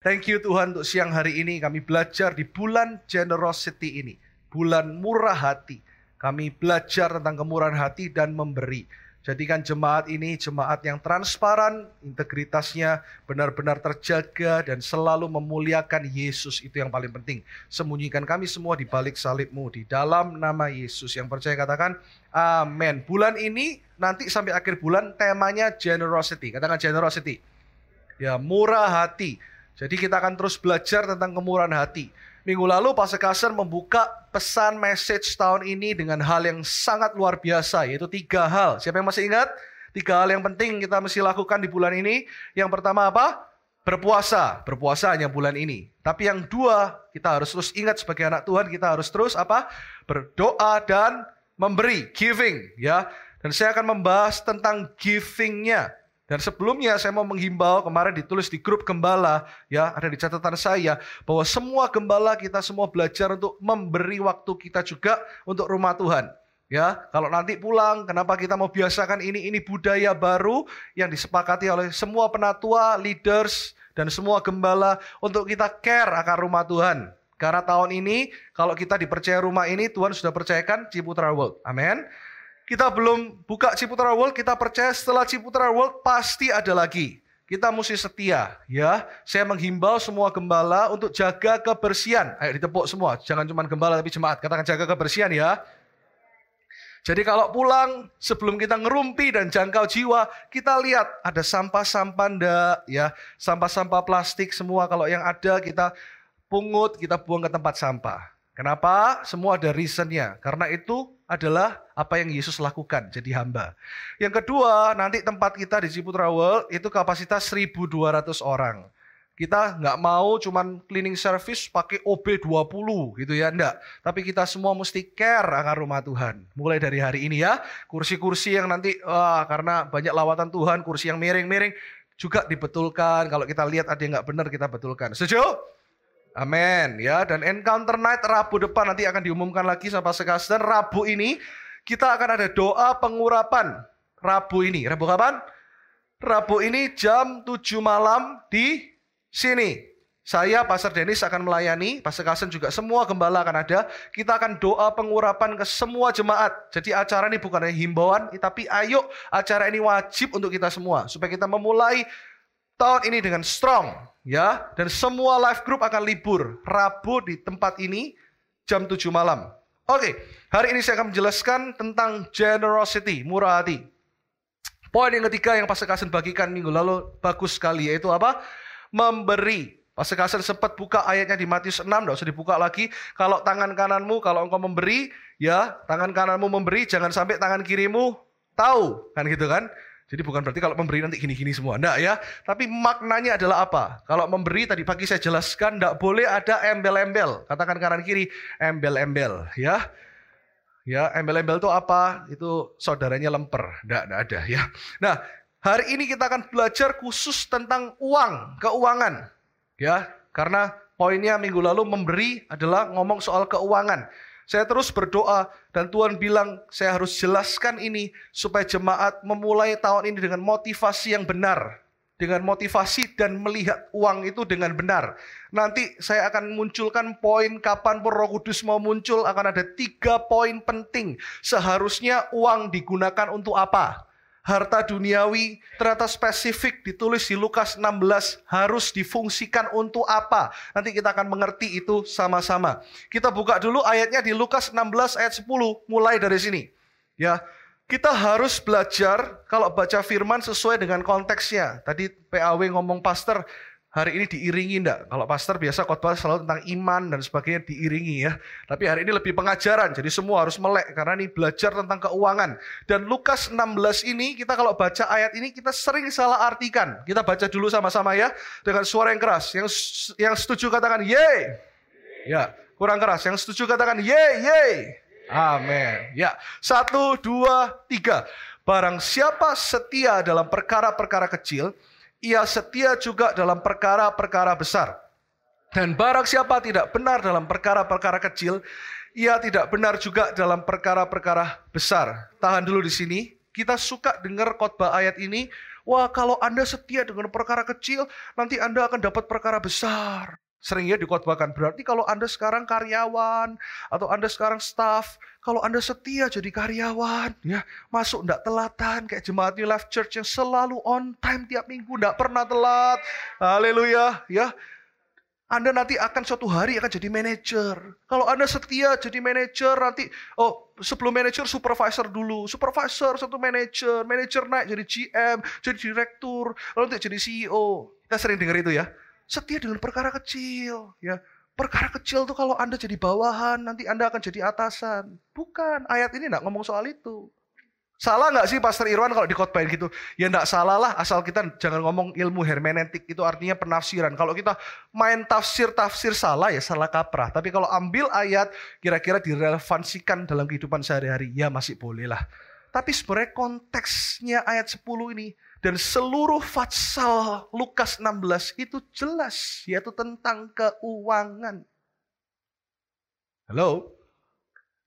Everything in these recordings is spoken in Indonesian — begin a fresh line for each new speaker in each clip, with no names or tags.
Thank you Tuhan untuk siang hari ini kami belajar di bulan generosity ini. Bulan murah hati. Kami belajar tentang kemurahan hati dan memberi. Jadikan jemaat ini jemaat yang transparan, integritasnya benar-benar terjaga dan selalu memuliakan Yesus itu yang paling penting. Sembunyikan kami semua di balik salibmu di dalam nama Yesus. Yang percaya katakan amin. Bulan ini nanti sampai akhir bulan temanya generosity. Katakan generosity. Ya, murah hati. Jadi kita akan terus belajar tentang kemurahan hati. Minggu lalu Pastor Kasser membuka pesan message tahun ini dengan hal yang sangat luar biasa, yaitu tiga hal. Siapa yang masih ingat? Tiga hal yang penting kita mesti lakukan di bulan ini. Yang pertama apa? Berpuasa. Berpuasa hanya bulan ini. Tapi yang dua, kita harus terus ingat sebagai anak Tuhan, kita harus terus apa? Berdoa dan memberi, giving. ya. Dan saya akan membahas tentang givingnya. Dan sebelumnya saya mau menghimbau kemarin ditulis di grup gembala ya ada di catatan saya bahwa semua gembala kita semua belajar untuk memberi waktu kita juga untuk rumah Tuhan. Ya, kalau nanti pulang, kenapa kita mau biasakan ini? Ini budaya baru yang disepakati oleh semua penatua, leaders, dan semua gembala untuk kita care akan rumah Tuhan. Karena tahun ini, kalau kita dipercaya rumah ini, Tuhan sudah percayakan Ciputra World. Amin. Kita belum buka Ciputra World, kita percaya setelah Ciputra World pasti ada lagi. Kita mesti setia, ya. Saya menghimbau semua gembala untuk jaga kebersihan. Ayo ditepuk semua, jangan cuma gembala tapi jemaat. Katakan jaga kebersihan ya. Jadi kalau pulang sebelum kita ngerumpi dan jangkau jiwa, kita lihat ada sampah-sampah ndak ya, sampah-sampah plastik semua kalau yang ada kita pungut, kita buang ke tempat sampah. Kenapa? Semua ada reasonnya. Karena itu adalah apa yang Yesus lakukan, jadi hamba. Yang kedua, nanti tempat kita di Ciputra World itu kapasitas 1.200 orang. Kita nggak mau cuman cleaning service pakai OB 20 gitu ya, enggak. Tapi kita semua mesti care akan rumah Tuhan. Mulai dari hari ini ya, kursi-kursi yang nanti, wah karena banyak lawatan Tuhan, kursi yang miring-miring, juga dibetulkan. Kalau kita lihat ada yang nggak benar, kita betulkan. Setuju? Amin ya dan encounter night Rabu depan nanti akan diumumkan lagi sama Sekasten Rabu ini kita akan ada doa pengurapan Rabu ini. Rabu kapan? Rabu ini jam 7 malam di sini. Saya Pastor Dennis akan melayani, Pastor Kasen juga semua gembala akan ada. Kita akan doa pengurapan ke semua jemaat. Jadi acara ini bukan hanya himbauan, tapi ayo acara ini wajib untuk kita semua supaya kita memulai tahun ini dengan strong ya dan semua live group akan libur Rabu di tempat ini jam 7 malam. Oke, hari ini saya akan menjelaskan tentang generosity, murah hati. Poin yang ketiga yang Pastor Kasen bagikan minggu lalu bagus sekali yaitu apa? Memberi. Pastor Kasen sempat buka ayatnya di Matius 6, tidak usah dibuka lagi. Kalau tangan kananmu, kalau engkau memberi, ya tangan kananmu memberi, jangan sampai tangan kirimu tahu, kan gitu kan? Jadi bukan berarti kalau memberi nanti gini-gini semua. Enggak ya. Tapi maknanya adalah apa? Kalau memberi tadi pagi saya jelaskan enggak boleh ada embel-embel. Katakan kanan kiri embel-embel ya. Ya, embel-embel itu apa? Itu saudaranya lemper. Enggak, enggak ada ya. Nah, hari ini kita akan belajar khusus tentang uang, keuangan. Ya, karena poinnya minggu lalu memberi adalah ngomong soal keuangan. Saya terus berdoa dan Tuhan bilang saya harus jelaskan ini supaya jemaat memulai tahun ini dengan motivasi yang benar. Dengan motivasi dan melihat uang itu dengan benar. Nanti saya akan munculkan poin kapan pun roh kudus mau muncul akan ada tiga poin penting. Seharusnya uang digunakan untuk apa? Harta duniawi ternyata spesifik ditulis di Lukas 16 harus difungsikan untuk apa? Nanti kita akan mengerti itu sama-sama. Kita buka dulu ayatnya di Lukas 16 ayat 10 mulai dari sini. Ya, kita harus belajar kalau baca firman sesuai dengan konteksnya. Tadi PAW ngomong pastor, hari ini diiringi enggak? Kalau pastor biasa khotbah selalu tentang iman dan sebagainya diiringi ya. Tapi hari ini lebih pengajaran, jadi semua harus melek karena ini belajar tentang keuangan. Dan Lukas 16 ini kita kalau baca ayat ini kita sering salah artikan. Kita baca dulu sama-sama ya dengan suara yang keras. Yang yang setuju katakan ye. Ya, kurang keras. Yang setuju katakan ye ye. Amin. Ya, satu, dua, tiga. Barang siapa setia dalam perkara-perkara kecil, ia setia juga dalam perkara-perkara besar. Dan barang siapa tidak benar dalam perkara-perkara kecil, ia tidak benar juga dalam perkara-perkara besar. Tahan dulu di sini. Kita suka dengar khotbah ayat ini Wah, kalau Anda setia dengan perkara kecil, nanti Anda akan dapat perkara besar. Sering ya dikotbahkan. Berarti kalau Anda sekarang karyawan atau Anda sekarang staff, kalau Anda setia jadi karyawan, ya masuk enggak telatan kayak jemaat New Life Church yang selalu on time tiap minggu, enggak pernah telat. Haleluya, ya. Anda nanti akan suatu hari akan jadi manajer. Kalau Anda setia jadi manajer nanti oh sebelum manajer supervisor dulu, supervisor satu manajer, manajer naik jadi GM, jadi direktur, lalu nanti jadi CEO. Kita sering dengar itu ya. Setia dengan perkara kecil, ya. Perkara kecil tuh kalau Anda jadi bawahan, nanti Anda akan jadi atasan. Bukan, ayat ini enggak ngomong soal itu. Salah nggak sih Pastor Irwan kalau dikotbahin gitu? Ya nggak salah lah, asal kita jangan ngomong ilmu hermeneutik, itu artinya penafsiran. Kalau kita main tafsir-tafsir salah ya salah kaprah. Tapi kalau ambil ayat kira-kira direlevansikan dalam kehidupan sehari-hari, ya masih boleh lah. Tapi sebenarnya konteksnya ayat 10 ini dan seluruh fatsal Lukas 16 itu jelas yaitu tentang keuangan. Halo?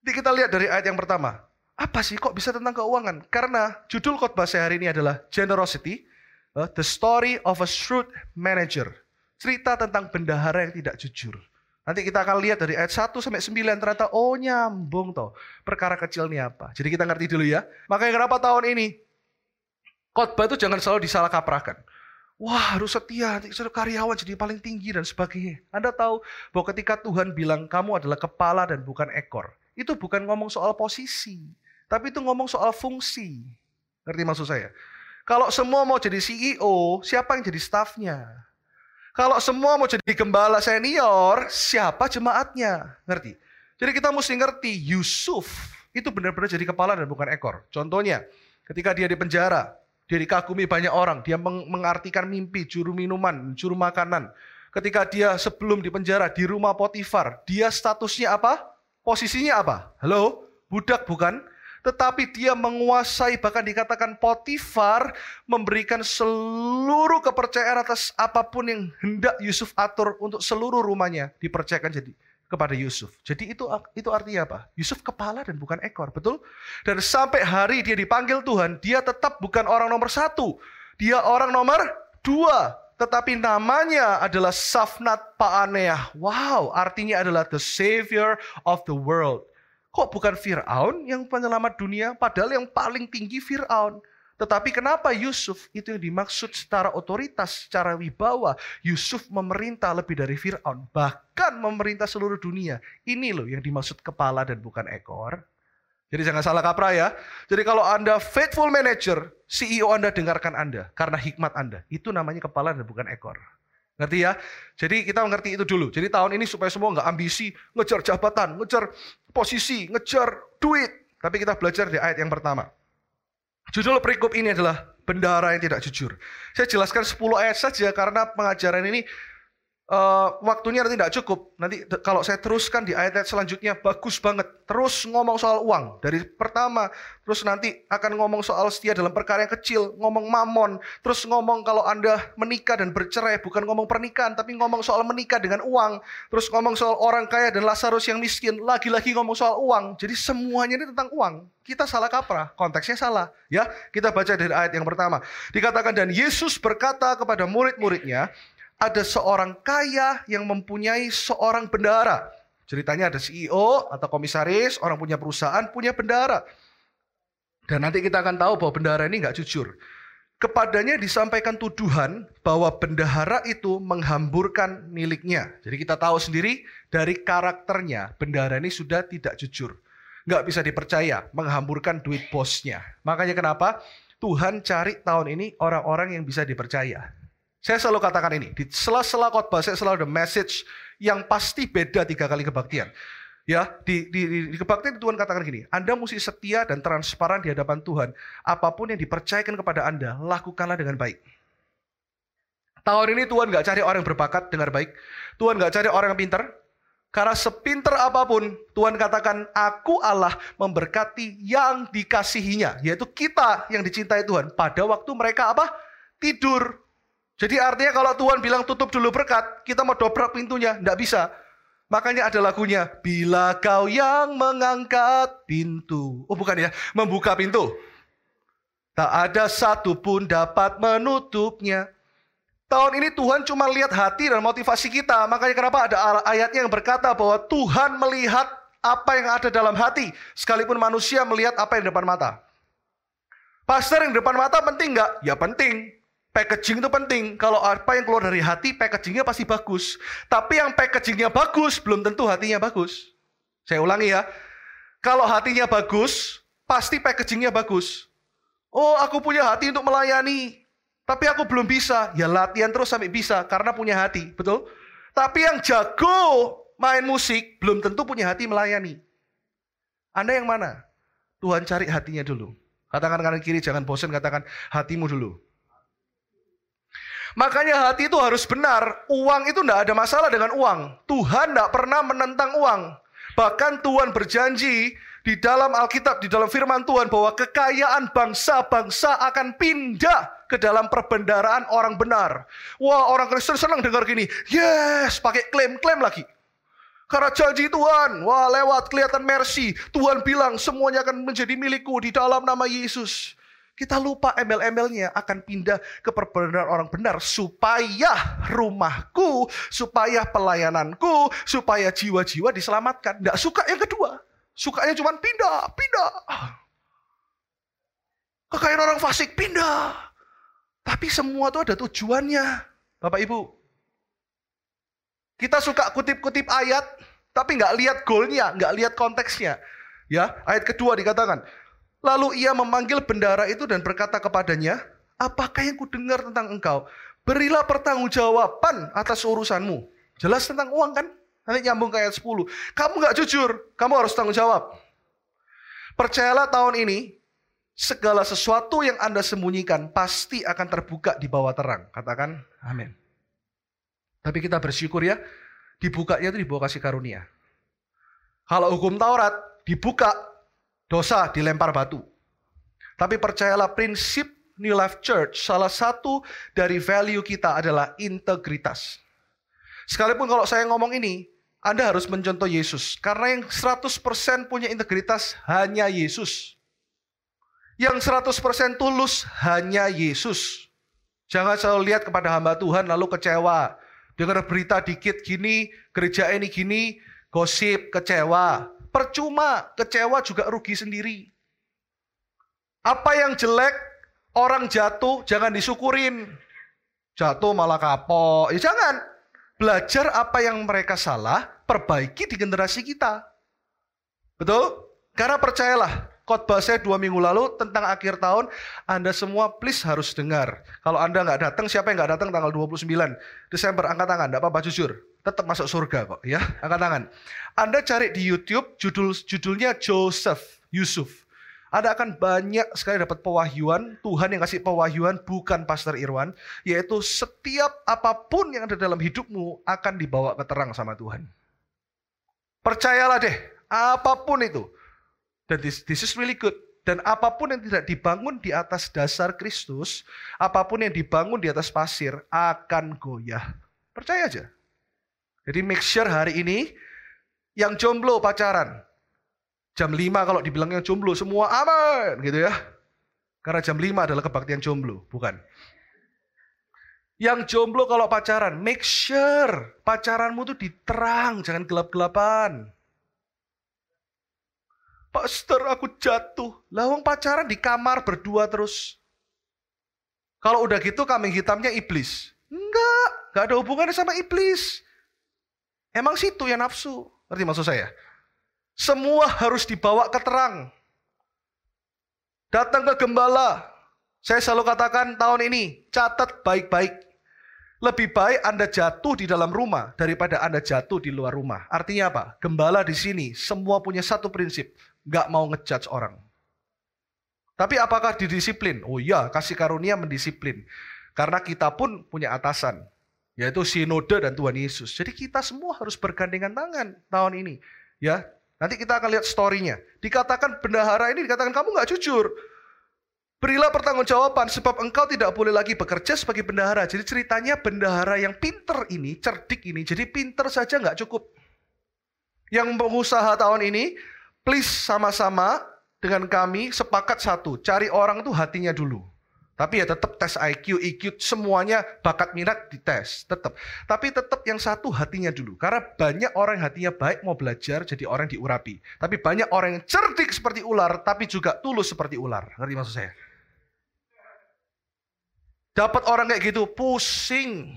Jadi kita lihat dari ayat yang pertama. Apa sih kok bisa tentang keuangan? Karena judul khotbah saya hari ini adalah Generosity, uh, the story of a shrewd manager. Cerita tentang bendahara yang tidak jujur. Nanti kita akan lihat dari ayat 1 sampai 9 ternyata oh nyambung toh. Perkara kecil ini apa. Jadi kita ngerti dulu ya. Makanya kenapa tahun ini khotbah itu jangan selalu disalah kaprahkan. Wah harus setia, nanti karyawan jadi paling tinggi dan sebagainya. Anda tahu bahwa ketika Tuhan bilang kamu adalah kepala dan bukan ekor. Itu bukan ngomong soal posisi. Tapi itu ngomong soal fungsi. Ngerti maksud saya? Kalau semua mau jadi CEO, siapa yang jadi staffnya? Kalau semua mau jadi gembala senior, siapa jemaatnya? Ngerti? Jadi kita mesti ngerti Yusuf itu benar-benar jadi kepala dan bukan ekor. Contohnya, ketika dia di penjara, dia dikagumi banyak orang, dia meng mengartikan mimpi, juru minuman, juru makanan. Ketika dia sebelum di penjara di rumah Potifar, dia statusnya apa? Posisinya apa? Halo? Budak bukan? tetapi dia menguasai bahkan dikatakan Potifar memberikan seluruh kepercayaan atas apa pun yang hendak Yusuf atur untuk seluruh rumahnya dipercayakan jadi kepada Yusuf. Jadi itu itu artinya apa? Yusuf kepala dan bukan ekor, betul? Dan sampai hari dia dipanggil Tuhan, dia tetap bukan orang nomor satu. Dia orang nomor dua. Tetapi namanya adalah Safnat Paaneah. Wow, artinya adalah the savior of the world. Kok bukan Fir'aun yang penyelamat dunia? Padahal yang paling tinggi Fir'aun. Tetapi kenapa Yusuf itu yang dimaksud secara otoritas, secara wibawa. Yusuf memerintah lebih dari Fir'aun. Bahkan memerintah seluruh dunia. Ini loh yang dimaksud kepala dan bukan ekor. Jadi jangan salah kaprah ya. Jadi kalau Anda faithful manager, CEO Anda dengarkan Anda. Karena hikmat Anda. Itu namanya kepala dan bukan ekor. Ngerti ya? Jadi kita mengerti itu dulu. Jadi tahun ini supaya semua nggak ambisi, ngejar jabatan, ngejar posisi, ngejar duit. Tapi kita belajar di ayat yang pertama. Judul perikop ini adalah bendahara yang tidak jujur. Saya jelaskan 10 ayat saja karena pengajaran ini uh, waktunya nanti tidak cukup. Nanti kalau saya teruskan di ayat-ayat selanjutnya bagus banget. Terus ngomong soal uang dari pertama, terus nanti akan ngomong soal setia dalam perkara yang kecil, ngomong mamon, terus ngomong kalau Anda menikah dan bercerai bukan ngomong pernikahan tapi ngomong soal menikah dengan uang, terus ngomong soal orang kaya dan Lazarus yang miskin, lagi-lagi ngomong soal uang. Jadi semuanya ini tentang uang. Kita salah kaprah, konteksnya salah. Ya, kita baca dari ayat yang pertama. Dikatakan dan Yesus berkata kepada murid-muridnya, ada seorang kaya yang mempunyai seorang bendara. Ceritanya ada CEO atau komisaris, orang punya perusahaan, punya bendara. Dan nanti kita akan tahu bahwa bendara ini nggak jujur. Kepadanya disampaikan tuduhan bahwa bendahara itu menghamburkan miliknya. Jadi kita tahu sendiri dari karakternya, bendahara ini sudah tidak jujur. Nggak bisa dipercaya, menghamburkan duit bosnya. Makanya kenapa Tuhan cari tahun ini orang-orang yang bisa dipercaya. Saya selalu katakan ini, di sela-sela khotbah saya selalu ada message yang pasti beda tiga kali kebaktian. Ya, di, di, di, di kebaktian Tuhan katakan gini, Anda mesti setia dan transparan di hadapan Tuhan. Apa pun yang dipercayakan kepada Anda, lakukanlah dengan baik. Tahun ini Tuhan gak cari orang yang berbakat dengan baik. Tuhan gak cari orang yang pintar. Karena sepinter apa pun, Tuhan katakan, aku Allah memberkati yang dikasihinya. Yaitu kita yang dicintai Tuhan. Pada waktu mereka apa? Tidur. Jadi artinya kalau Tuhan bilang tutup dulu berkat, kita mau dobrak pintunya, tidak bisa. Makanya ada lagunya, bila kau yang mengangkat pintu. Oh bukan ya, membuka pintu. Tak ada satu pun dapat menutupnya. Tahun ini Tuhan cuma lihat hati dan motivasi kita. Makanya kenapa ada ayatnya yang berkata bahwa Tuhan melihat apa yang ada dalam hati. Sekalipun manusia melihat apa yang depan mata. Pastor yang depan mata penting nggak? Ya penting. Packaging itu penting. Kalau apa yang keluar dari hati, packagingnya pasti bagus. Tapi yang packagingnya bagus, belum tentu hatinya bagus. Saya ulangi ya. Kalau hatinya bagus, pasti packagingnya bagus. Oh, aku punya hati untuk melayani. Tapi aku belum bisa. Ya latihan terus sampai bisa karena punya hati. Betul? Tapi yang jago main musik, belum tentu punya hati melayani. Anda yang mana? Tuhan cari hatinya dulu. Katakan kanan kiri, jangan bosan katakan hatimu dulu. Makanya hati itu harus benar. Uang itu tidak ada masalah dengan uang. Tuhan tidak pernah menentang uang. Bahkan Tuhan berjanji di dalam Alkitab, di dalam firman Tuhan bahwa kekayaan bangsa-bangsa akan pindah ke dalam perbendaraan orang benar. Wah orang Kristen senang dengar gini. Yes, pakai klaim-klaim lagi. Karena janji Tuhan, wah lewat kelihatan mercy. Tuhan bilang semuanya akan menjadi milikku di dalam nama Yesus. Kita lupa embel-embelnya akan pindah ke perbenaran orang benar supaya rumahku, supaya pelayananku, supaya jiwa-jiwa diselamatkan. Tidak suka yang kedua. Sukanya cuma pindah, pindah. Kekayaan orang fasik pindah. Tapi semua itu ada tujuannya. Bapak Ibu. Kita suka kutip-kutip ayat, tapi nggak lihat goalnya, nggak lihat konteksnya. Ya, ayat kedua dikatakan, Lalu ia memanggil bendara itu dan berkata kepadanya, apakah yang kudengar tentang engkau? Berilah pertanggungjawaban atas urusanmu. Jelas tentang uang kan? Nanti nyambung ke ayat 10. Kamu nggak jujur, kamu harus tanggung jawab. Percayalah tahun ini, segala sesuatu yang Anda sembunyikan pasti akan terbuka di bawah terang. Katakan amin. Tapi kita bersyukur ya, dibukanya itu di bawah kasih karunia. Kalau hukum Taurat dibuka dosa dilempar batu. Tapi percayalah prinsip New Life Church, salah satu dari value kita adalah integritas. Sekalipun kalau saya ngomong ini, Anda harus mencontoh Yesus. Karena yang 100% punya integritas hanya Yesus. Yang 100% tulus hanya Yesus. Jangan selalu lihat kepada hamba Tuhan lalu kecewa. Dengar berita dikit gini, gereja ini gini, gosip, kecewa. Percuma, kecewa juga rugi sendiri. Apa yang jelek, orang jatuh, jangan disyukurin. Jatuh malah kapok. Ya jangan. Belajar apa yang mereka salah, perbaiki di generasi kita. Betul? Karena percayalah, khotbah saya dua minggu lalu tentang akhir tahun, Anda semua please harus dengar. Kalau Anda nggak datang, siapa yang nggak datang tanggal 29 Desember, angkat tangan, nggak apa-apa jujur tetap masuk surga kok ya. Angkat tangan. Anda cari di YouTube judul judulnya Joseph Yusuf. Anda akan banyak sekali dapat pewahyuan, Tuhan yang kasih pewahyuan bukan Pastor Irwan, yaitu setiap apa pun yang ada dalam hidupmu akan dibawa ke terang sama Tuhan. Percayalah deh, apa pun itu. Dan this, this is really good. Dan apa pun yang tidak dibangun di atas dasar Kristus, apa pun yang dibangun di atas pasir akan goyah. Percaya aja. Jadi make sure hari ini yang jomblo pacaran. Jam 5 kalau dibilang yang jomblo semua aman gitu ya. Karena jam 5 adalah kebaktian jomblo, bukan. Yang jomblo kalau pacaran, make sure pacaranmu tuh diterang, jangan gelap-gelapan. Pastor aku jatuh. Lawang pacaran di kamar berdua terus. Kalau udah gitu kambing hitamnya iblis. Enggak, enggak ada hubungannya sama iblis. Emang situ yang nafsu. Ngerti maksud saya? Semua harus dibawa ke terang. Datang ke gembala. Saya selalu katakan tahun ini, catat baik-baik. Lebih baik Anda jatuh di dalam rumah daripada Anda jatuh di luar rumah. Artinya apa? Gembala di sini semua punya satu prinsip. Gak mau ngejudge orang. Tapi apakah didisiplin? Oh iya, kasih karunia mendisiplin. Karena kita pun punya atasan yaitu sinode dan Tuhan Yesus. Jadi kita semua harus bergandengan tangan tahun ini. Ya, nanti kita akan lihat story-nya. Dikatakan bendahara ini dikatakan kamu nggak jujur. Berilah pertanggungjawaban sebab engkau tidak boleh lagi bekerja sebagai bendahara. Jadi ceritanya bendahara yang pinter ini, cerdik ini, jadi pinter saja nggak cukup. Yang pengusaha tahun ini, please sama-sama dengan kami sepakat satu, cari orang tuh hatinya dulu. Tapi ya tetap tes IQ, IQ semuanya bakat minat dites, tetap. Tapi tetap yang satu hatinya dulu. Karena banyak orang yang hatinya baik mau belajar jadi orang diurapi. Tapi banyak orang yang cerdik seperti ular tapi juga tulus seperti ular. Ngerti maksud saya? Dapat orang kayak gitu pusing.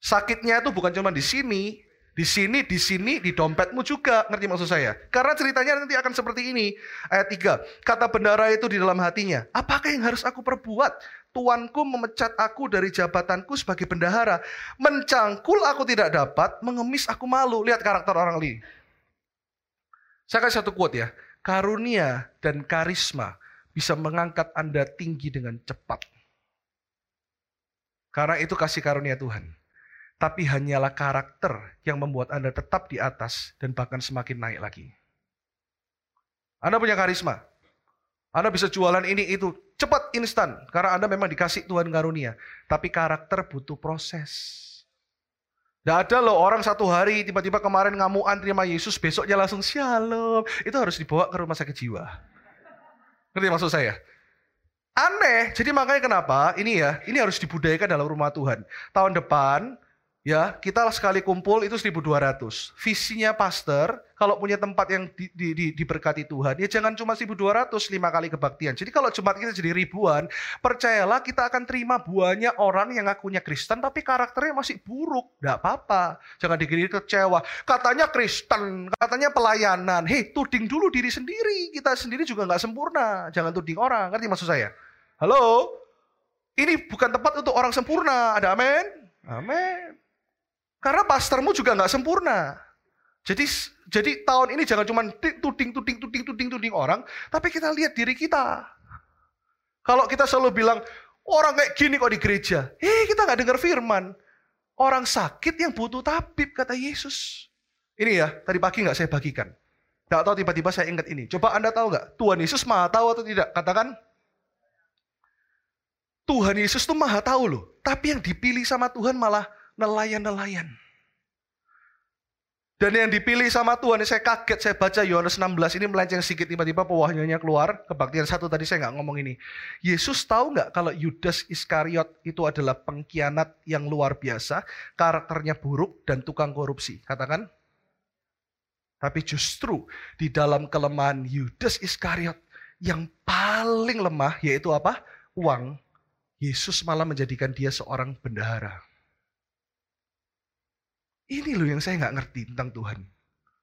Sakitnya itu bukan cuma di sini, di sini, di sini, di dompetmu juga. Ngerti maksud saya? Karena ceritanya nanti akan seperti ini. Ayat 3. Kata bendara itu di dalam hatinya. Apakah yang harus aku perbuat? Tuanku memecat aku dari jabatanku sebagai bendahara. Mencangkul aku tidak dapat, mengemis aku malu. Lihat karakter orang ini. Saya kasih satu quote ya. Karunia dan karisma bisa mengangkat Anda tinggi dengan cepat. Karena itu kasih karunia Tuhan tapi hanyalah karakter yang membuat Anda tetap di atas dan bahkan semakin naik lagi. Anda punya karisma. Anda bisa jualan ini itu cepat instan karena Anda memang dikasih Tuhan karunia. Tapi karakter butuh proses. Tidak ada loh orang satu hari tiba-tiba kemarin ngamuan terima Yesus besoknya langsung shalom. Itu harus dibawa ke rumah sakit jiwa. Ngerti maksud saya? Aneh. Jadi makanya kenapa ini ya, ini harus dibudayakan dalam rumah Tuhan. Tahun depan Ya, kita sekali kumpul itu 1200. Visinya pastor, kalau punya tempat yang di, di, di, diberkati Tuhan, ya jangan cuma 1200 lima kali kebaktian. Jadi kalau jemaat kita jadi ribuan, percayalah kita akan terima buahnya orang yang ngakunya Kristen tapi karakternya masih buruk. Tidak apa-apa. Jangan dikira kecewa. Katanya Kristen, katanya pelayanan. Hei, tuding dulu diri sendiri. Kita sendiri juga nggak sempurna. Jangan tuding orang. Ngerti maksud saya? Halo? Ini bukan tempat untuk orang sempurna. Ada amin? Amin. Karena pastormu juga nggak sempurna. Jadi jadi tahun ini jangan cuma tuding, tuding, tuding, tuding, tuding orang, tapi kita lihat diri kita. Kalau kita selalu bilang, orang kayak gini kok di gereja. Eh, kita nggak dengar firman. Orang sakit yang butuh tabib, kata Yesus. Ini ya, tadi pagi nggak saya bagikan. Gak tahu tiba-tiba saya ingat ini. Coba Anda tahu nggak? Tuhan Yesus maha tahu atau tidak? Katakan. Tuhan Yesus tuh maha tahu loh. Tapi yang dipilih sama Tuhan malah nelayan-nelayan. Dan yang dipilih sama Tuhan, saya kaget, saya baca Yohanes 16 ini melenceng sedikit, tiba-tiba pewahyunya keluar, kebaktian satu tadi saya nggak ngomong ini. Yesus tahu nggak kalau Yudas Iskariot itu adalah pengkhianat yang luar biasa, karakternya buruk dan tukang korupsi. Katakan. Tapi justru di dalam kelemahan Yudas Iskariot yang paling lemah yaitu apa? Uang. Yesus malah menjadikan dia seorang bendahara. Ini loh yang saya nggak ngerti tentang Tuhan.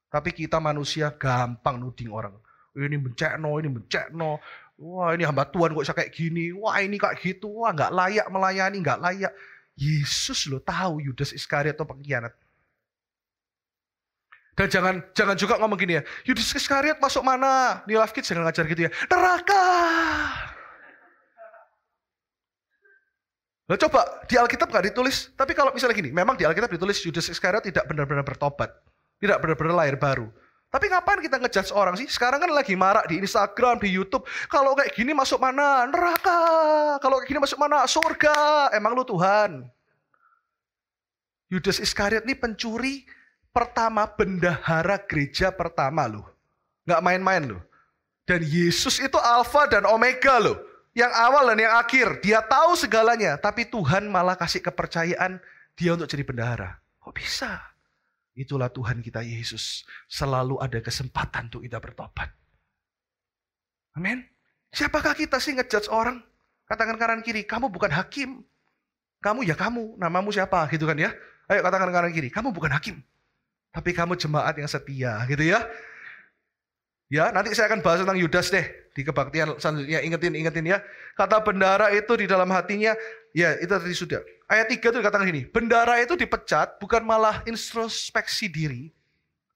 Tapi kita manusia gampang nuding orang. Ini bencekno, ini bencekno. Wah ini hamba Tuhan kok bisa kayak gini. Wah ini kayak gitu. Wah nggak layak melayani, nggak layak. Yesus loh tahu Yudas Iskariot atau pengkhianat. Dan jangan jangan juga ngomong gini ya. Yudas Iskariot masuk mana? Kids jangan ngajar gitu ya. Neraka. Nah coba di Alkitab nggak ditulis, tapi kalau misalnya gini, memang di Alkitab ditulis Judas Iskariot tidak benar-benar bertobat, tidak benar-benar lahir baru. Tapi ngapain kita ngejudge orang sih? Sekarang kan lagi marak di Instagram, di YouTube. Kalau kayak gini masuk mana? Neraka. Kalau kayak gini masuk mana? Surga. Emang lu Tuhan. Yudas Iskariot ini pencuri pertama bendahara gereja pertama loh. Nggak main-main loh. Dan Yesus itu alfa dan omega loh yang awal dan yang akhir. Dia tahu segalanya, tapi Tuhan malah kasih kepercayaan dia untuk jadi bendahara. Kok bisa? Itulah Tuhan kita Yesus. Selalu ada kesempatan untuk kita bertobat. Amin. Siapakah kita sih ngejudge orang? Katakan kanan kiri, kamu bukan hakim. Kamu ya kamu, namamu siapa gitu kan ya. Ayo katakan kanan kiri, kamu bukan hakim. Tapi kamu jemaat yang setia gitu ya. Ya, nanti saya akan bahas tentang Yudas deh di kebaktian selanjutnya. Ingetin, ingetin ya. Kata bendara itu di dalam hatinya, ya itu tadi sudah. Ayat 3 itu dikatakan gini, bendara itu dipecat bukan malah introspeksi diri,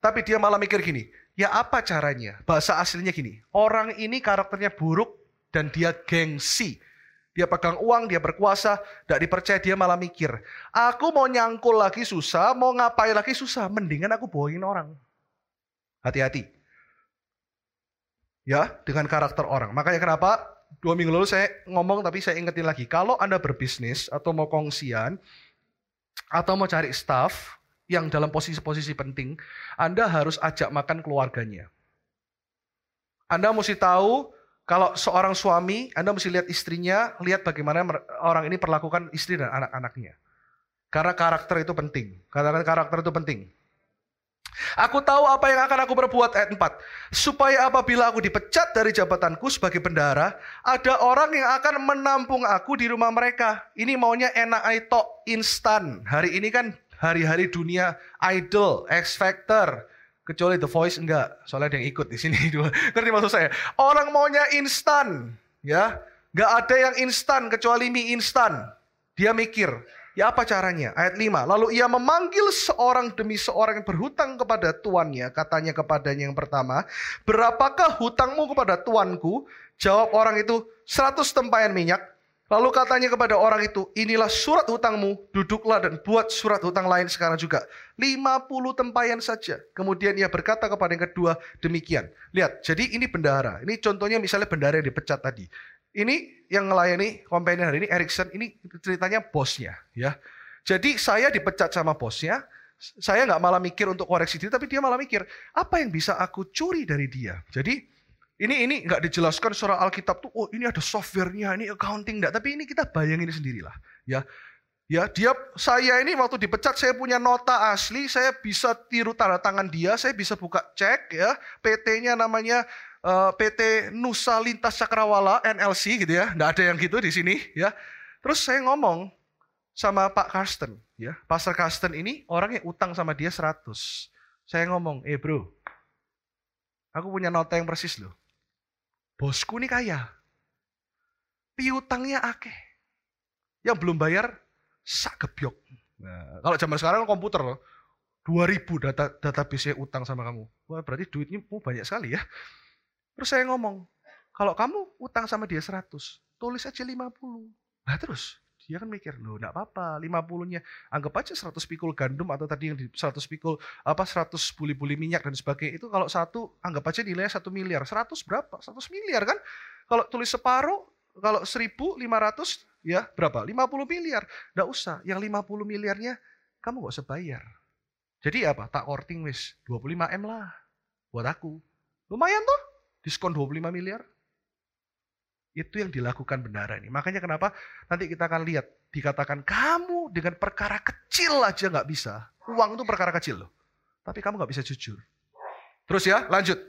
tapi dia malah mikir gini, ya apa caranya? Bahasa aslinya gini, orang ini karakternya buruk dan dia gengsi. Dia pegang uang, dia berkuasa, tidak dipercaya, dia malah mikir. Aku mau nyangkul lagi susah, mau ngapain lagi susah, mendingan aku bohongin orang. Hati-hati. Ya, dengan karakter orang. Makanya kenapa dua minggu lalu saya ngomong tapi saya ingetin lagi. Kalau Anda berbisnis atau mau kongsian, atau mau cari staff yang dalam posisi-posisi penting, Anda harus ajak makan keluarganya. Anda mesti tahu kalau seorang suami, Anda mesti lihat istrinya, lihat bagaimana orang ini perlakukan istri dan anak-anaknya. Karena karakter itu penting. Katakan karakter itu penting. Aku tahu apa yang akan aku perbuat ayat 4. Supaya apabila aku dipecat dari jabatanku sebagai bendara, ada orang yang akan menampung aku di rumah mereka. Ini maunya enak itu instan. Hari ini kan hari-hari dunia idol, X Factor. Kecuali The Voice enggak, soalnya ada yang ikut di sini. Ngerti maksud saya? Orang maunya instan, ya. Enggak ada yang instan kecuali mie instan. Dia mikir, Ya apa caranya? Ayat 5. Lalu ia memanggil seorang demi seorang yang berhutang kepada tuannya. Katanya kepadanya yang pertama, berapakah hutangmu kepada tuanku? Jawab orang itu, 100 tempayan minyak. Lalu katanya kepada orang itu, inilah surat hutangmu, duduklah dan buat surat hutang lain sekarang juga. 50 tempayan saja. Kemudian ia berkata kepada yang kedua, demikian. Lihat, jadi ini bendara. Ini contohnya misalnya bendara yang dipecat tadi. Ini yang melayani companion hari ini Erikson ini ceritanya bosnya ya. Jadi saya dipecat sama bosnya, saya nggak malah mikir untuk koreksi diri, tapi dia malah mikir apa yang bisa aku curi dari dia. Jadi ini ini nggak dijelaskan secara Alkitab tuh, oh ini ada softwarenya, ini accounting enggak, tapi ini kita bayangin sendirilah ya. Ya, dia saya ini waktu dipecat saya punya nota asli, saya bisa tiru tanda tangan dia, saya bisa buka cek ya. PT-nya namanya eh, PT Nusa Lintas Cakrawala NLC gitu ya. Nggak ada yang gitu di sini ya. Terus saya ngomong sama Pak Karsten ya. Pastor Karsten ini orangnya utang sama dia 100. Saya ngomong, "Eh, Bro. Aku punya nota yang persis loh. Bosku ini kaya. Piutangnya akeh. Yang belum bayar sak gebyok. Nah, kalau zaman sekarang komputer loh. 2000 data database utang sama kamu. Wah, berarti duitnya banyak sekali ya. Terus saya ngomong, kalau kamu utang sama dia 100, tulis aja 50. Nah terus, dia kan mikir, loh enggak apa-apa, 50-nya anggap aja 100 pikul gandum atau tadi yang di 100 pikul apa 100 buli-buli minyak dan sebagainya itu kalau satu anggap aja nilainya 1 miliar. 100 berapa? 100 miliar kan? Kalau tulis separuh, kalau 1500 ya berapa? 50 miliar. Enggak usah, yang 50 miliarnya kamu gak usah bayar. Jadi apa? Tak korting wis 25 M lah buat aku. Lumayan tuh diskon 25 miliar. Itu yang dilakukan bendara ini. Makanya kenapa nanti kita akan lihat. Dikatakan kamu dengan perkara kecil aja nggak bisa. Uang itu perkara kecil loh. Tapi kamu nggak bisa jujur. Terus ya lanjut.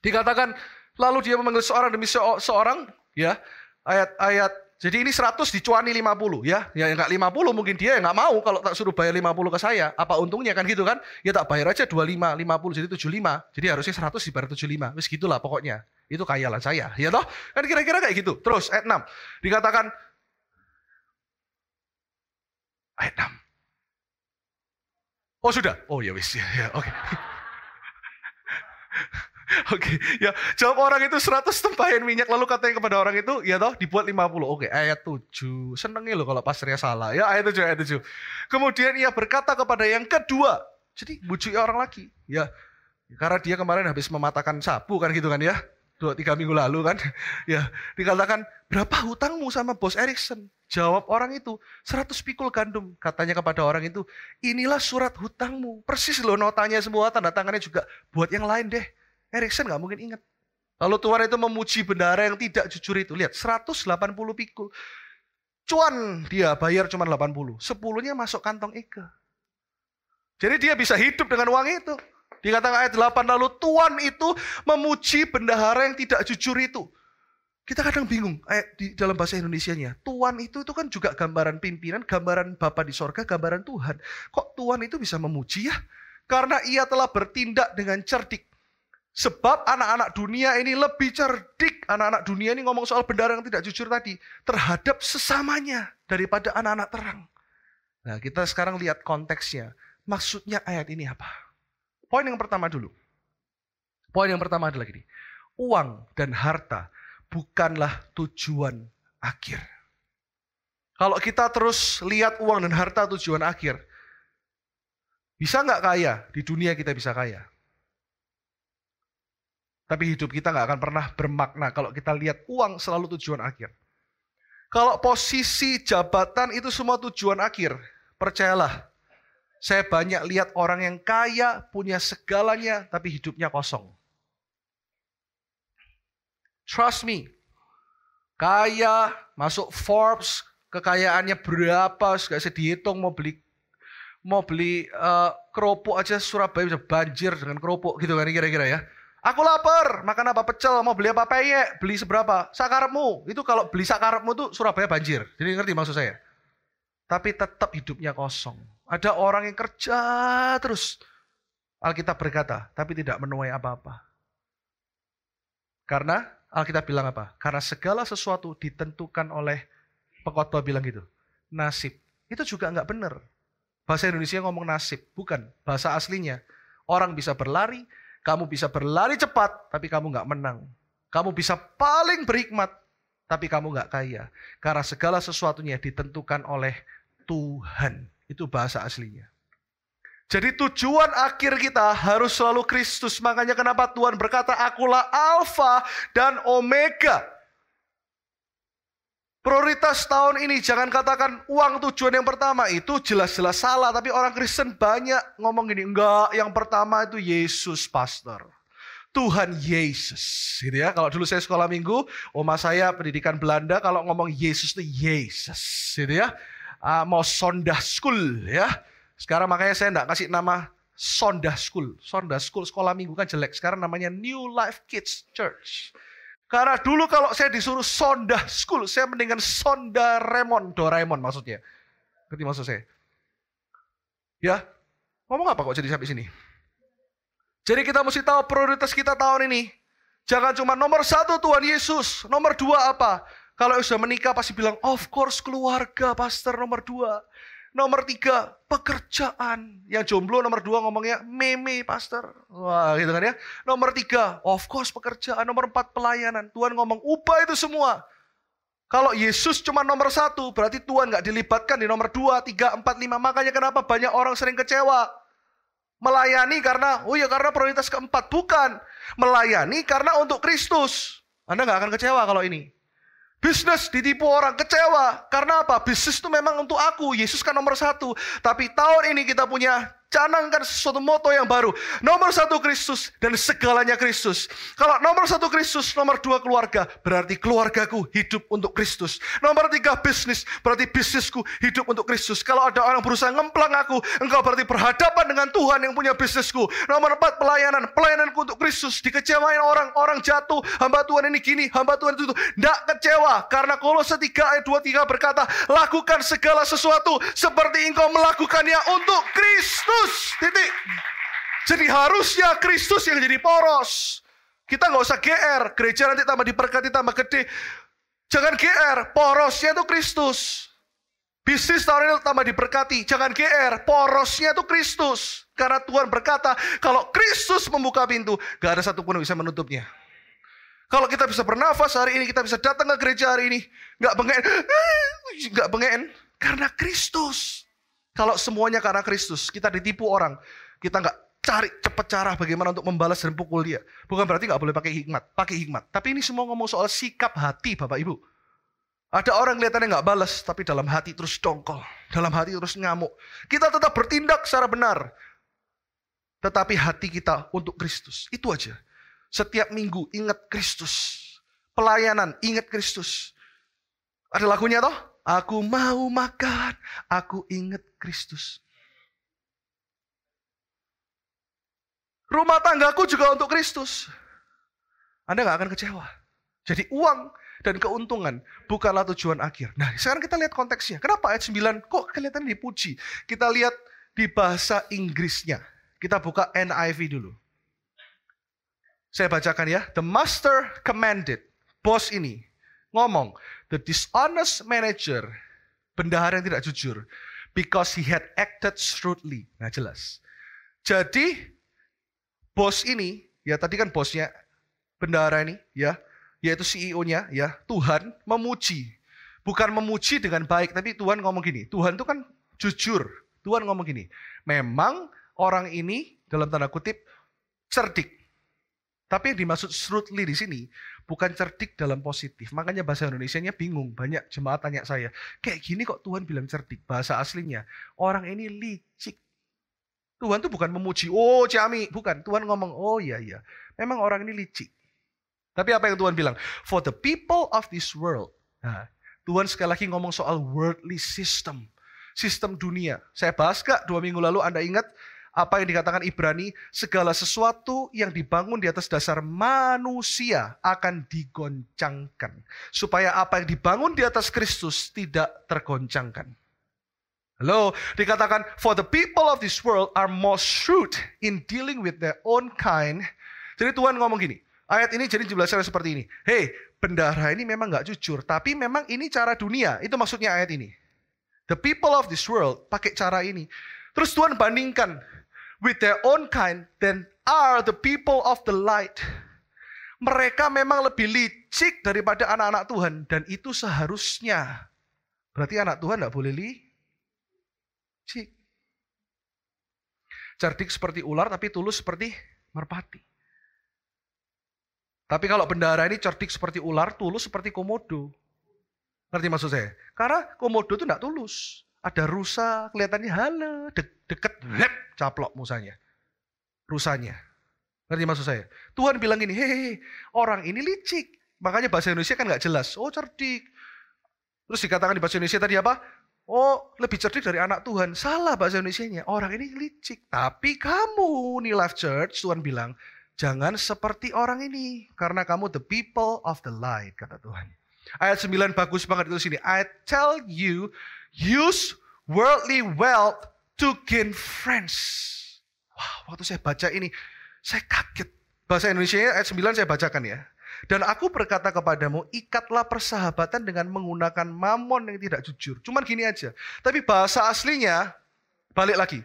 Dikatakan lalu dia memanggil seorang demi seorang ya ayat-ayat jadi ini 100 dicuani 50 ya. Ya enggak 50 mungkin dia enggak mau kalau tak suruh bayar 50 ke saya. Apa untungnya kan gitu kan? Ya tak bayar aja 25, 50 jadi 75. Jadi harusnya 100 dibayar 75. Wis gitulah pokoknya. Itu kayalan saya. Ya toh? Kan kira-kira kayak gitu. Terus ayat 6 dikatakan ayat 6. Oh sudah. Oh ya wis ya, ya oke. Okay. Oke, okay, ya jawab orang itu 100 tempayan minyak lalu katanya kepada orang itu, ya toh dibuat 50. Oke, okay, ayat 7. Senengnya loh kalau pastornya salah. Ya ayat 7, ayat 7. Kemudian ia berkata kepada yang kedua. Jadi bujuk orang lagi. Ya, karena dia kemarin habis mematahkan sapu kan gitu kan ya. Dua, tiga minggu lalu kan. Ya, dikatakan, berapa hutangmu sama bos Erikson? Jawab orang itu, 100 pikul gandum. Katanya kepada orang itu, inilah surat hutangmu. Persis loh notanya semua, tanda tangannya juga. Buat yang lain deh Erikson nggak mungkin ingat. Lalu Tuhan itu memuji bendara yang tidak jujur itu. Lihat, 180 pikul. Cuan dia bayar cuma 80. Sepuluhnya masuk kantong Eke. Jadi dia bisa hidup dengan uang itu. Dikatakan ayat 8 lalu Tuhan itu memuji bendahara yang tidak jujur itu. Kita kadang bingung ayat di dalam bahasa Indonesia-nya. Tuhan itu itu kan juga gambaran pimpinan, gambaran Bapa di sorga, gambaran Tuhan. Kok Tuhan itu bisa memuji ya? Karena ia telah bertindak dengan cerdik. Sebab anak-anak dunia ini lebih cerdik. Anak-anak dunia ini ngomong soal bendara yang tidak jujur tadi. Terhadap sesamanya daripada anak-anak terang. Nah kita sekarang lihat konteksnya. Maksudnya ayat ini apa? Poin yang pertama dulu. Poin yang pertama adalah gini. Uang dan harta bukanlah tujuan akhir. Kalau kita terus lihat uang dan harta tujuan akhir, bisa nggak kaya? Di dunia kita bisa kaya. Tapi hidup kita nggak akan pernah bermakna kalau kita lihat uang selalu tujuan akhir. Kalau posisi jabatan itu semua tujuan akhir, percayalah, saya banyak lihat orang yang kaya, punya segalanya, tapi hidupnya kosong. Trust me. Kaya, masuk Forbes, kekayaannya berapa, gak bisa dihitung mau beli mau beli uh, keropok aja Surabaya bisa banjir dengan keropok gitu kan kira-kira ya. Aku lapar, makan apa pecel, mau beli apa peyek, beli seberapa, sakarepmu. Itu kalau beli sakarepmu tuh Surabaya banjir. Jadi ngerti maksud saya? Tapi tetap hidupnya kosong. Ada orang yang kerja terus. Alkitab berkata, tapi tidak menuai apa-apa. Karena Alkitab bilang apa? Karena segala sesuatu ditentukan oleh pekotbah bilang gitu. Nasib. Itu juga nggak benar. Bahasa Indonesia ngomong nasib, bukan bahasa aslinya. Orang bisa berlari, kamu bisa berlari cepat, tapi kamu nggak menang. Kamu bisa paling berhikmat, tapi kamu nggak kaya. Karena segala sesuatunya ditentukan oleh Tuhan. Itu bahasa aslinya. Jadi tujuan akhir kita harus selalu Kristus. Makanya kenapa Tuhan berkata, akulah Alfa dan Omega. Prioritas tahun ini jangan katakan uang tujuan yang pertama itu jelas-jelas salah. Tapi orang Kristen banyak ngomong gini, enggak yang pertama itu Yesus pastor. Tuhan Yesus. Gitu ya. Kalau dulu saya sekolah minggu, oma saya pendidikan Belanda kalau ngomong Yesus itu Yesus. Gitu ya. Uh, mau Sondah School ya. Sekarang makanya saya enggak kasih nama Sondah School. Sondah School sekolah minggu kan jelek. Sekarang namanya New Life Kids Church. Karena dulu kalau saya disuruh sonda school, saya mendingan sonda Remon, Doraemon maksudnya. Ngerti maksud saya? Ya, ngomong apa kok jadi sampai sini? Jadi kita mesti tahu prioritas kita tahun ini. Jangan cuma nomor satu Tuhan Yesus, nomor dua apa? Kalau sudah menikah pasti bilang, of course keluarga, pastor nomor dua. Nomor tiga, pekerjaan. Yang jomblo nomor dua ngomongnya meme pastor. Wah gitu kan ya. Nomor tiga, of course pekerjaan. Nomor empat, pelayanan. Tuhan ngomong ubah itu semua. Kalau Yesus cuma nomor satu, berarti Tuhan nggak dilibatkan di nomor dua, tiga, empat, lima. Makanya kenapa banyak orang sering kecewa. Melayani karena, oh ya karena prioritas keempat. Bukan. Melayani karena untuk Kristus. Anda nggak akan kecewa kalau ini. Bisnis ditipu orang kecewa. Karena apa? Bisnis itu memang untuk aku. Yesus kan nomor satu. Tapi tahun ini kita punya canangkan sesuatu moto yang baru. Nomor satu Kristus dan segalanya Kristus. Kalau nomor satu Kristus, nomor dua keluarga, berarti keluargaku hidup untuk Kristus. Nomor tiga bisnis, berarti bisnisku hidup untuk Kristus. Kalau ada orang berusaha ngemplang aku, engkau berarti berhadapan dengan Tuhan yang punya bisnisku. Nomor empat pelayanan, pelayananku untuk Kristus. Dikecewain orang, orang jatuh, hamba Tuhan ini gini, hamba Tuhan itu. Tidak kecewa, karena Kolose 3 ayat 23 berkata, lakukan segala sesuatu seperti engkau melakukannya untuk Kristus. Kristus. Titik. Jadi harusnya Kristus yang jadi poros. Kita nggak usah GR. Gereja nanti tambah diberkati, tambah gede. Jangan GR. Porosnya itu Kristus. Bisnis tahun ini tambah diberkati. Jangan GR. Porosnya itu Kristus. Karena Tuhan berkata, kalau Kristus membuka pintu, gak ada satupun yang bisa menutupnya. Kalau kita bisa bernafas hari ini, kita bisa datang ke gereja hari ini, nggak bengek, nggak bengek, karena Kristus. Kalau semuanya karena Kristus, kita ditipu orang, kita nggak cari cepat cara bagaimana untuk membalas dan pukul dia. Bukan berarti nggak boleh pakai hikmat, pakai hikmat. Tapi ini semua ngomong soal sikap hati Bapak Ibu. Ada orang kelihatannya nggak balas, tapi dalam hati terus dongkol, dalam hati terus ngamuk. Kita tetap bertindak secara benar, tetapi hati kita untuk Kristus. Itu aja. Setiap minggu ingat Kristus. Pelayanan ingat Kristus. Ada lagunya toh? Aku mau makan, aku ingat Kristus. Rumah tanggaku juga untuk Kristus. Anda nggak akan kecewa. Jadi uang dan keuntungan bukanlah tujuan akhir. Nah sekarang kita lihat konteksnya. Kenapa ayat 9 kok kelihatan dipuji? Kita lihat di bahasa Inggrisnya. Kita buka NIV dulu. Saya bacakan ya. The master commanded. Bos ini ngomong. The dishonest manager, bendahara yang tidak jujur, because he had acted shrewdly. Nah jelas. Jadi bos ini, ya tadi kan bosnya bendahara ini, ya, yaitu CEO-nya, ya Tuhan memuji, bukan memuji dengan baik, tapi Tuhan ngomong gini, Tuhan itu kan jujur. Tuhan ngomong gini, memang orang ini dalam tanda kutip cerdik. Tapi yang dimaksud shrewdly di sini bukan cerdik dalam positif. Makanya bahasa Indonesia-nya bingung. Banyak jemaat tanya saya, kayak gini kok Tuhan bilang cerdik? Bahasa aslinya, orang ini licik. Tuhan tuh bukan memuji, oh Ciami. Bukan, Tuhan ngomong, oh iya iya. Memang orang ini licik. Tapi apa yang Tuhan bilang? For the people of this world. Nah, Tuhan sekali lagi ngomong soal worldly system. Sistem dunia. Saya bahas gak dua minggu lalu Anda ingat apa yang dikatakan Ibrani? Segala sesuatu yang dibangun di atas dasar manusia akan digoncangkan. Supaya apa yang dibangun di atas Kristus tidak tergoncangkan. Halo, dikatakan for the people of this world are more shrewd in dealing with their own kind. Jadi Tuhan ngomong gini, ayat ini jadi jelasnya seperti ini. Hei, bendara ini memang nggak jujur, tapi memang ini cara dunia. Itu maksudnya ayat ini. The people of this world pakai cara ini. Terus Tuhan bandingkan with their own kind, then are the people of the light. Mereka memang lebih licik daripada anak-anak Tuhan dan itu seharusnya. Berarti anak Tuhan nggak boleh licik Cik. Cerdik seperti ular tapi tulus seperti merpati. Tapi kalau bendara ini cerdik seperti ular, tulus seperti komodo. Ngerti maksud saya? Karena komodo itu tidak tulus. Ada rusa, kelihatannya halo, de deket, lep, caplok musanya. Rusanya. Ngerti maksud saya? Tuhan bilang gini, hehehe, orang ini licik. Makanya bahasa Indonesia kan nggak jelas. Oh cerdik. Terus dikatakan di bahasa Indonesia tadi apa? Oh, lebih cerdik dari anak Tuhan. Salah bahasa Indonesia-nya. Orang ini licik. Tapi kamu, nih Life Church, Tuhan bilang, jangan seperti orang ini. Karena kamu the people of the light, kata Tuhan. Ayat 9 bagus banget itu sini. I tell you, use worldly wealth to gain friends. Wah, waktu saya baca ini, saya kaget. Bahasa Indonesia ayat 9 saya bacakan ya. Dan aku berkata kepadamu, ikatlah persahabatan dengan menggunakan mamon yang tidak jujur. Cuman gini aja. Tapi bahasa aslinya, balik lagi.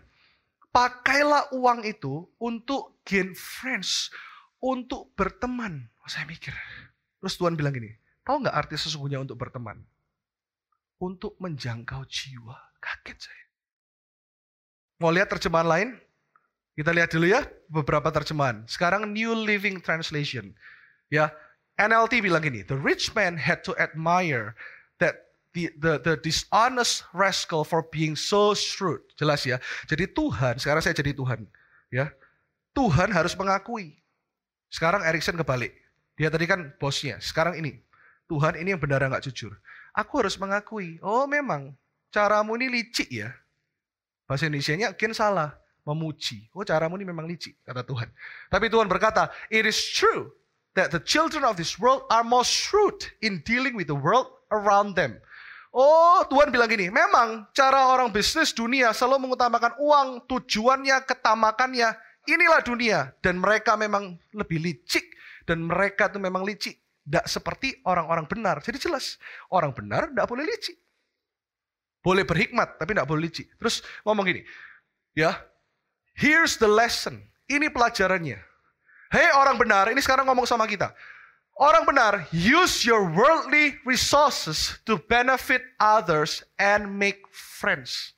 Pakailah uang itu untuk gain friends. Untuk berteman. Oh, saya mikir. Terus Tuhan bilang gini, tahu nggak arti sesungguhnya untuk berteman? Untuk menjangkau jiwa. Kaget saya. Mau lihat terjemahan lain? Kita lihat dulu ya beberapa terjemahan. Sekarang New Living Translation. Ya, NLT bilang gini, the rich man had to admire that the, the, the dishonest rascal for being so shrewd. Jelas ya. Jadi Tuhan, sekarang saya jadi Tuhan. Ya, Tuhan harus mengakui. Sekarang Erikson kebalik. Dia tadi kan bosnya. Sekarang ini. Tuhan ini yang benar nggak jujur. Aku harus mengakui. Oh memang caramu ini licik ya. Bahasa Indonesia-nya mungkin salah. Memuji. Oh caramu ini memang licik. Kata Tuhan. Tapi Tuhan berkata, it is true that the children of this world are more shrewd in dealing with the world around them. Oh, Tuhan bilang gini, memang cara orang bisnis dunia selalu mengutamakan uang, tujuannya, ketamakannya, inilah dunia. Dan mereka memang lebih licik, dan mereka itu memang licik. Tidak seperti orang-orang benar. Jadi jelas, orang benar tidak boleh licik. Boleh berhikmat, tapi tidak boleh licik. Terus ngomong gini, ya, here's the lesson. Ini pelajarannya. Hei orang benar, ini sekarang ngomong sama kita. Orang benar, use your worldly resources to benefit others and make friends.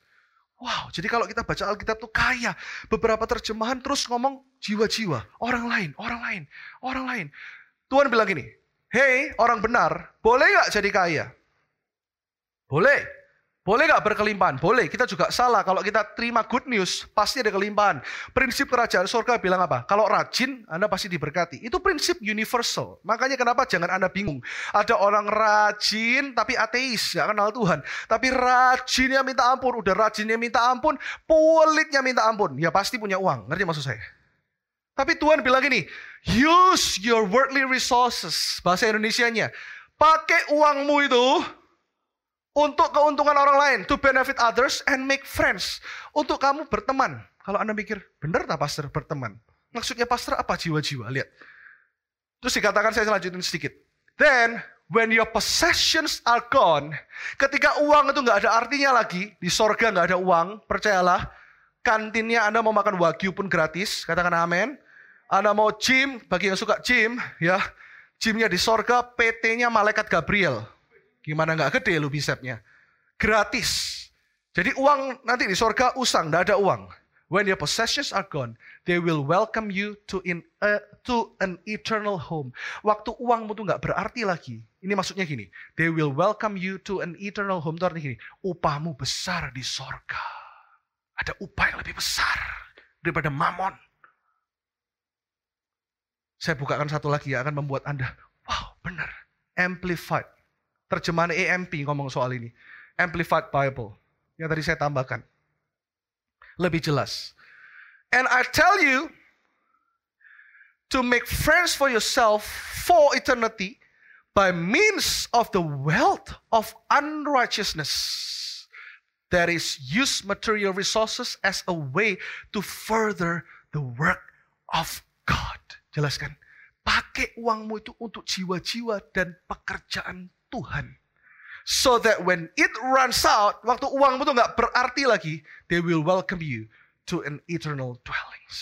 Wow, jadi kalau kita baca Alkitab tuh kaya. Beberapa terjemahan terus ngomong jiwa-jiwa. Orang lain, orang lain, orang lain. Tuhan bilang gini, hei orang benar, boleh gak jadi kaya? Boleh. Boleh gak berkelimpahan? Boleh. Kita juga salah. Kalau kita terima good news, pasti ada kelimpahan. Prinsip kerajaan surga bilang apa? Kalau rajin, Anda pasti diberkati. Itu prinsip universal. Makanya kenapa jangan Anda bingung. Ada orang rajin tapi ateis, gak kenal Tuhan. Tapi rajinnya minta ampun. Udah rajinnya minta ampun, pulitnya minta ampun. Ya pasti punya uang. Ngerti maksud saya? Tapi Tuhan bilang gini, use your worldly resources. Bahasa Indonesianya. Pakai uangmu itu untuk keuntungan orang lain, to benefit others and make friends. Untuk kamu berteman. Kalau Anda mikir, benar tak pastor berteman? Maksudnya pastor apa jiwa-jiwa? Lihat. Terus dikatakan saya lanjutin sedikit. Then, when your possessions are gone, ketika uang itu nggak ada artinya lagi, di sorga nggak ada uang, percayalah, kantinnya Anda mau makan wagyu pun gratis, katakan amin. Anda mau gym, bagi yang suka gym, ya, gymnya di sorga, PT-nya malaikat Gabriel. Gimana nggak gede lu bisepnya? Gratis. Jadi uang nanti di sorga usang, nggak ada uang. When your possessions are gone, they will welcome you to in uh, to an eternal home. Waktu uangmu tuh nggak berarti lagi. Ini maksudnya gini, they will welcome you to an eternal home. Itu artinya gini, upahmu besar di sorga. Ada upah yang lebih besar daripada mamon. Saya bukakan satu lagi yang akan membuat Anda, Benar. Amplified. Terjemahan EMP ngomong soal ini. Amplified Bible. Yang tadi saya tambahkan. Lebih jelas. And I tell you, to make friends for yourself for eternity by means of the wealth of unrighteousness that is use material resources as a way to further the work of God. Jelaskan. Pakai uangmu itu untuk jiwa-jiwa dan pekerjaan Tuhan. So that when it runs out, waktu uangmu itu nggak berarti lagi, they will welcome you to an eternal dwellings.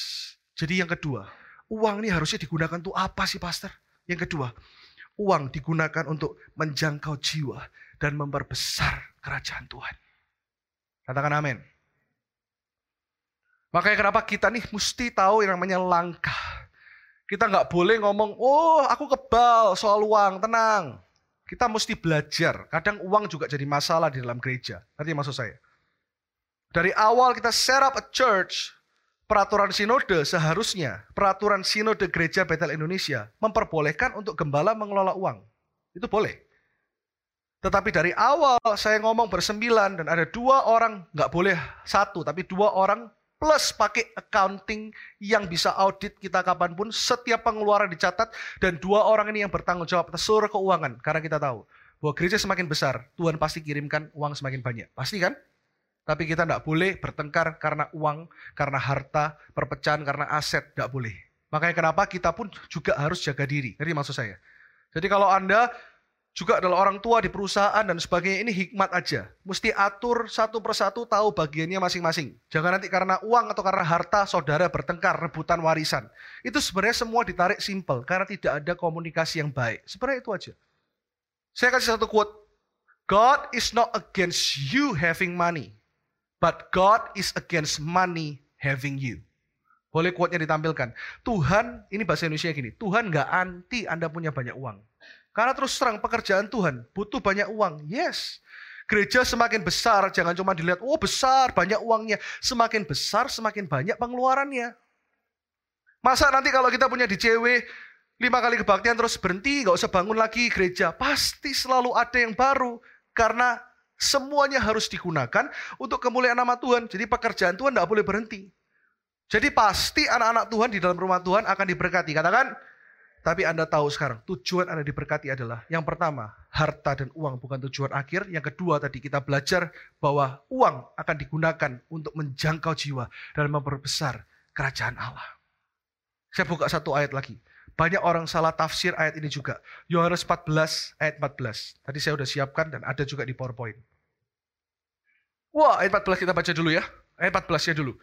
Jadi yang kedua, uang ini harusnya digunakan untuk apa sih pastor? Yang kedua, uang digunakan untuk menjangkau jiwa dan memperbesar kerajaan Tuhan. Katakan amin. Makanya kenapa kita nih mesti tahu yang namanya langkah. Kita nggak boleh ngomong, oh aku kebal soal uang, tenang. Kita mesti belajar. Kadang uang juga jadi masalah di dalam gereja. Nanti maksud saya. Dari awal kita set up a church, peraturan sinode seharusnya, peraturan sinode gereja Betel Indonesia, memperbolehkan untuk gembala mengelola uang. Itu boleh. Tetapi dari awal saya ngomong bersembilan dan ada dua orang, nggak boleh satu, tapi dua orang plus pakai accounting yang bisa audit kita kapan pun, setiap pengeluaran dicatat, dan dua orang ini yang bertanggung jawab atas seluruh keuangan. Karena kita tahu bahwa gereja semakin besar, Tuhan pasti kirimkan uang semakin banyak. Pasti kan? Tapi kita nggak boleh bertengkar karena uang, karena harta, perpecahan, karena aset, nggak boleh. Makanya kenapa kita pun juga harus jaga diri. Jadi maksud saya. Jadi kalau Anda juga adalah orang tua di perusahaan dan sebagainya ini hikmat aja. Mesti atur satu persatu tahu bagiannya masing-masing. Jangan nanti karena uang atau karena harta saudara bertengkar rebutan warisan. Itu sebenarnya semua ditarik simple karena tidak ada komunikasi yang baik. Sebenarnya itu aja. Saya kasih satu quote. God is not against you having money, but God is against money having you. Boleh quote-nya ditampilkan. Tuhan, ini bahasa Indonesia gini, Tuhan nggak anti Anda punya banyak uang. Karena terus terang pekerjaan Tuhan butuh banyak uang. Yes. Gereja semakin besar, jangan cuma dilihat, oh besar, banyak uangnya. Semakin besar, semakin banyak pengeluarannya. Masa nanti kalau kita punya di DCW, lima kali kebaktian terus berhenti, nggak usah bangun lagi gereja. Pasti selalu ada yang baru. Karena semuanya harus digunakan untuk kemuliaan nama Tuhan. Jadi pekerjaan Tuhan tidak boleh berhenti. Jadi pasti anak-anak Tuhan di dalam rumah Tuhan akan diberkati. Katakan, tapi Anda tahu sekarang, tujuan Anda diberkati adalah yang pertama, harta dan uang bukan tujuan akhir. Yang kedua tadi kita belajar bahwa uang akan digunakan untuk menjangkau jiwa dan memperbesar kerajaan Allah. Saya buka satu ayat lagi. Banyak orang salah tafsir ayat ini juga. Yohanes 14 ayat 14. Tadi saya sudah siapkan dan ada juga di PowerPoint. Wah, ayat 14 kita baca dulu ya. Ayat 14 ya dulu.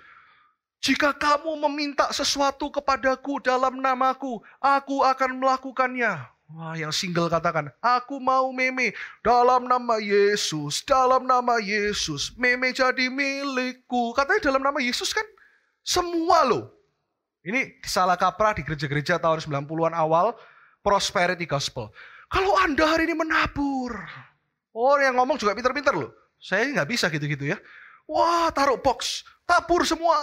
Jika kamu meminta sesuatu kepadaku dalam namaku, aku akan melakukannya. Wah, yang single katakan, aku mau meme dalam nama Yesus, dalam nama Yesus, meme jadi milikku. Katanya dalam nama Yesus kan semua loh. Ini salah kaprah di gereja-gereja tahun 90-an awal, prosperity gospel. Kalau Anda hari ini menabur, oh yang ngomong juga pinter-pinter loh. Saya nggak bisa gitu-gitu ya. Wah, taruh box, tabur semua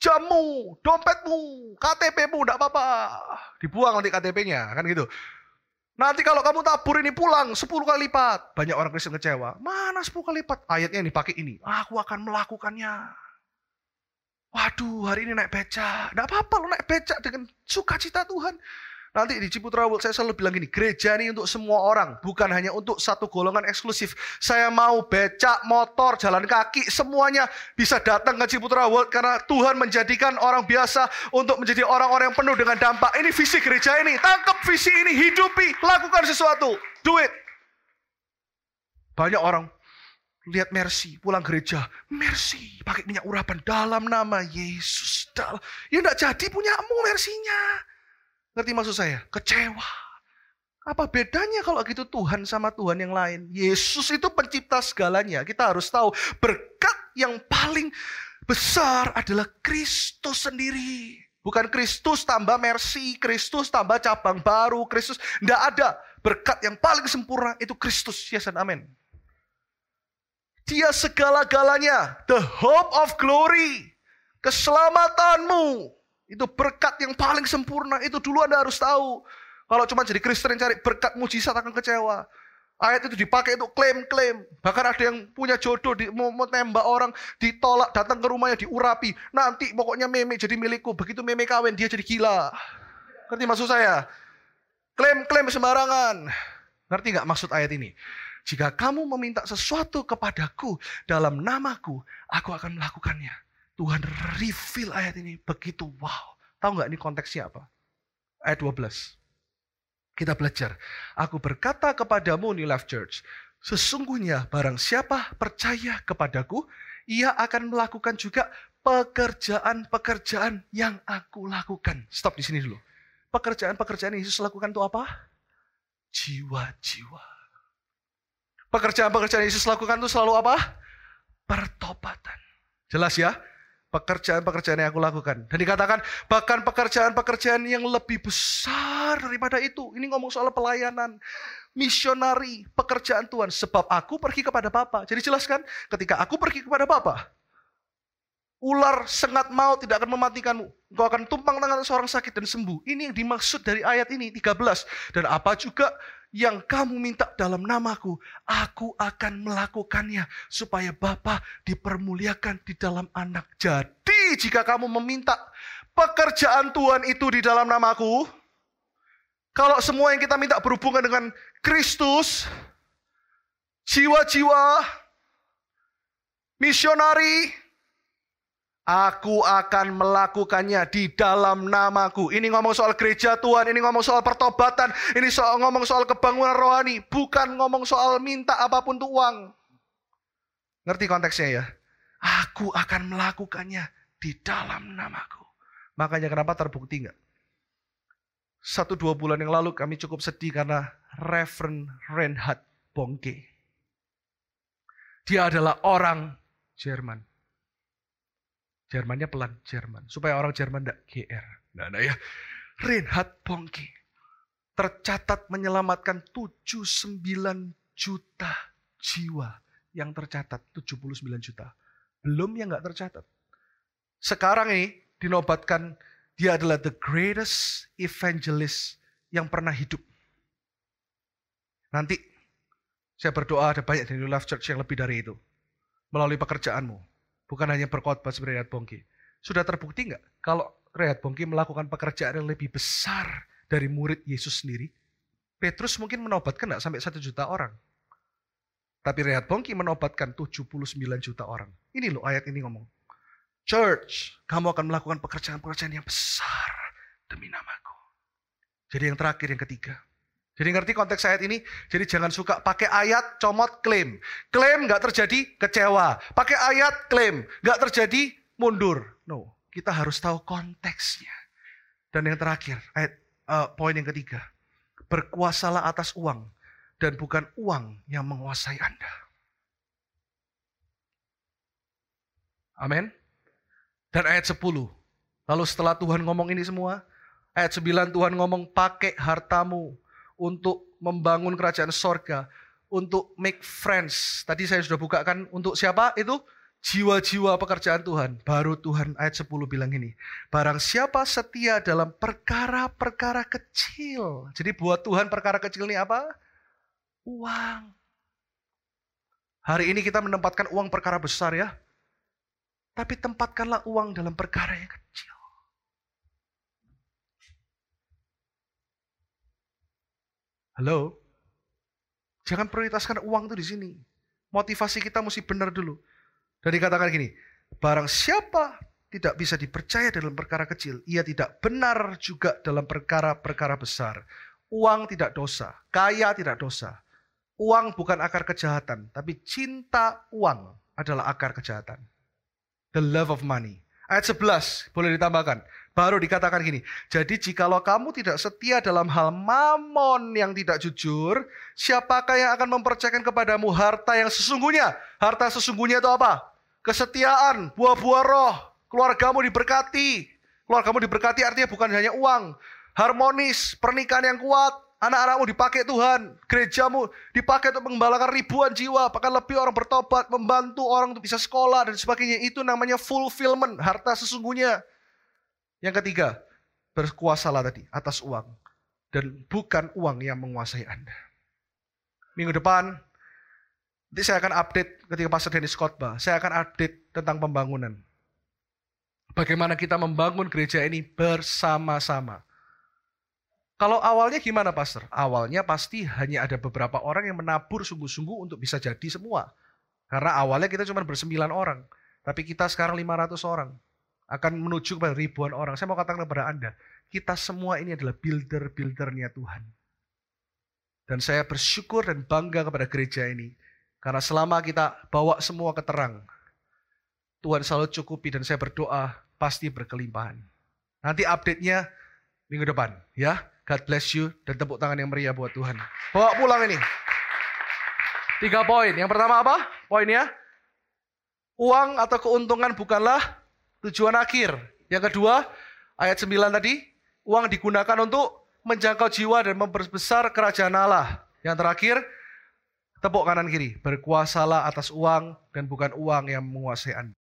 jammu, dompetmu, KTPmu, enggak apa-apa. Dibuang nanti KTP-nya, kan gitu. Nanti kalau kamu tabur ini pulang 10 kali lipat. Banyak orang Kristen kecewa. Mana 10 kali lipat? Ayatnya yang dipakai ini. Aku akan melakukannya. Waduh, hari ini naik becak. Enggak apa-apa lo naik becak dengan sukacita Tuhan. Nanti di Ciputra World saya selalu bilang gini, gereja ini untuk semua orang, bukan hanya untuk satu golongan eksklusif. Saya mau becak, motor, jalan kaki, semuanya bisa datang ke Ciputra World karena Tuhan menjadikan orang biasa untuk menjadi orang-orang yang penuh dengan dampak. Ini visi gereja ini, tangkap visi ini, hidupi, lakukan sesuatu, do it. Banyak orang lihat Mercy pulang gereja, Mercy pakai minyak urapan dalam nama Yesus. Ya enggak jadi punyamu Mercy-nya. Ngerti maksud saya? Kecewa. Apa bedanya kalau gitu Tuhan sama Tuhan yang lain? Yesus itu pencipta segalanya. Kita harus tahu berkat yang paling besar adalah Kristus sendiri. Bukan Kristus tambah mercy, Kristus tambah cabang baru, Kristus. Tidak ada. Berkat yang paling sempurna itu Kristus. Yes and amin. Dia segala-galanya. The hope of glory. Keselamatanmu itu berkat yang paling sempurna. Itu dulu Anda harus tahu. Kalau cuma jadi Kristen yang cari berkat mujizat akan kecewa. Ayat itu dipakai untuk klaim-klaim. Bahkan ada yang punya jodoh, di, mau, mau tembak orang, ditolak, datang ke rumahnya, diurapi. Nanti pokoknya meme jadi milikku. Begitu meme kawin, dia jadi gila. Ngerti maksud saya? Klaim-klaim sembarangan. Ngerti nggak maksud ayat ini? Jika kamu meminta sesuatu kepadaku dalam namaku, aku akan melakukannya. Tuhan reveal ayat ini begitu wow. Tahu nggak ini konteksnya apa? Ayat 12. Kita belajar. Aku berkata kepadamu New Life Church, sesungguhnya barang siapa percaya kepadaku, ia akan melakukan juga pekerjaan-pekerjaan yang aku lakukan. Stop di sini dulu. Pekerjaan-pekerjaan Yesus lakukan itu apa? Jiwa-jiwa. Pekerjaan-pekerjaan Yesus lakukan itu selalu apa? Pertobatan. Jelas ya? Pekerjaan-pekerjaan yang aku lakukan. Dan dikatakan bahkan pekerjaan-pekerjaan yang lebih besar daripada itu. Ini ngomong soal pelayanan, misionari, pekerjaan Tuhan. Sebab aku pergi kepada Bapa. Jadi jelaskan, ketika aku pergi kepada Bapa, ular sengat mau tidak akan mematikanmu. Engkau akan tumpang tangan seorang sakit dan sembuh. Ini yang dimaksud dari ayat ini 13. Dan apa juga yang kamu minta dalam namaku, aku akan melakukannya supaya Bapa dipermuliakan di dalam anak. Jadi jika kamu meminta pekerjaan Tuhan itu di dalam namaku, kalau semua yang kita minta berhubungan dengan Kristus, jiwa-jiwa, misionari, Aku akan melakukannya di dalam namaku. Ini ngomong soal gereja Tuhan, ini ngomong soal pertobatan, ini soal ngomong soal kebangunan rohani, bukan ngomong soal minta apa pun tuh uang. Ngerti konteksnya ya? Aku akan melakukannya di dalam namaku. Makanya kenapa terbukti nggak? Satu dua bulan yang lalu kami cukup sedih karena Reverend Reinhard Bongke. Dia adalah orang Jerman. Jermannya pelan, Jerman. Supaya orang Jerman tidak GR. Nah, nah ya. Reinhard Bongke tercatat menyelamatkan 79 juta jiwa yang tercatat 79 juta. Belum yang nggak tercatat. Sekarang ini dinobatkan dia adalah the greatest evangelist yang pernah hidup. Nanti saya berdoa ada banyak di New Life Church yang lebih dari itu. Melalui pekerjaanmu, Bukan hanya berkhotbah seperti Rehat Bongki. Sudah terbukti nggak kalau Rehat Bongki melakukan pekerjaan yang lebih besar dari murid Yesus sendiri? Petrus mungkin menobatkan nggak sampai satu juta orang. Tapi Rehat Bongki menobatkan 79 juta orang. Ini loh ayat ini ngomong. Church, kamu akan melakukan pekerjaan-pekerjaan yang besar demi namaku. Jadi yang terakhir, yang ketiga. Jadi ngerti konteks ayat ini? Jadi jangan suka pakai ayat comot klaim. Klaim nggak terjadi kecewa. Pakai ayat klaim nggak terjadi mundur. No, kita harus tahu konteksnya. Dan yang terakhir, ayat uh, poin yang ketiga, berkuasalah atas uang dan bukan uang yang menguasai Anda. Amin. Dan ayat 10. Lalu setelah Tuhan ngomong ini semua, ayat 9 Tuhan ngomong pakai hartamu untuk membangun kerajaan sorga, untuk make friends. Tadi saya sudah bukakan untuk siapa itu? Jiwa-jiwa pekerjaan Tuhan. Baru Tuhan ayat 10 bilang ini. Barang siapa setia dalam perkara-perkara kecil. Jadi buat Tuhan perkara kecil ini apa? Uang. Hari ini kita menempatkan uang perkara besar ya. Tapi tempatkanlah uang dalam perkara yang kecil. Halo? Jangan prioritaskan uang itu di sini. Motivasi kita mesti benar dulu. Dan dikatakan gini, barang siapa tidak bisa dipercaya dalam perkara kecil, ia tidak benar juga dalam perkara-perkara besar. Uang tidak dosa, kaya tidak dosa. Uang bukan akar kejahatan, tapi cinta uang adalah akar kejahatan. The love of money. Ayat 11 boleh ditambahkan. Baru dikatakan gini, jadi jikalau kamu tidak setia dalam hal mamon yang tidak jujur, siapakah yang akan mempercayakan kepadamu harta yang sesungguhnya? Harta sesungguhnya itu apa? Kesetiaan, buah-buah roh, keluargamu diberkati. Keluargamu diberkati artinya bukan hanya uang, harmonis, pernikahan yang kuat, anak-anakmu dipakai Tuhan, gerejamu dipakai untuk mengembalakan ribuan jiwa, bahkan lebih orang bertobat, membantu orang untuk bisa sekolah dan sebagainya. Itu namanya fulfillment, harta sesungguhnya. Yang ketiga, berkuasalah tadi atas uang. dan bukan uang yang menguasai Anda. Minggu depan, nanti saya akan update ketika Pastor Dennis khotbah, saya akan update tentang pembangunan. Bagaimana kita membangun gereja ini bersama-sama. Kalau awalnya gimana Pastor? Awalnya pasti hanya ada beberapa orang yang menabur sungguh-sungguh untuk bisa jadi semua. Karena awalnya kita cuma bersembilan orang. Tapi kita sekarang 500 orang. Akan menuju kepada ribuan orang. Saya mau katakan kepada Anda, kita semua ini adalah builder-buildernya Tuhan. Dan saya bersyukur dan bangga kepada gereja ini. Karena selama kita bawa semua ke terang, Tuhan selalu cukupi dan saya berdoa pasti berkelimpahan. Nanti update-nya minggu depan ya. God bless you dan tepuk tangan yang meriah buat Tuhan. Bawa pulang ini. Tiga poin. Yang pertama apa? Poinnya? Uang atau keuntungan bukanlah tujuan akhir. Yang kedua, ayat 9 tadi, uang digunakan untuk menjangkau jiwa dan memperbesar kerajaan Allah. Yang terakhir, tepuk kanan kiri, berkuasalah atas uang dan bukan uang yang menguasai Anda.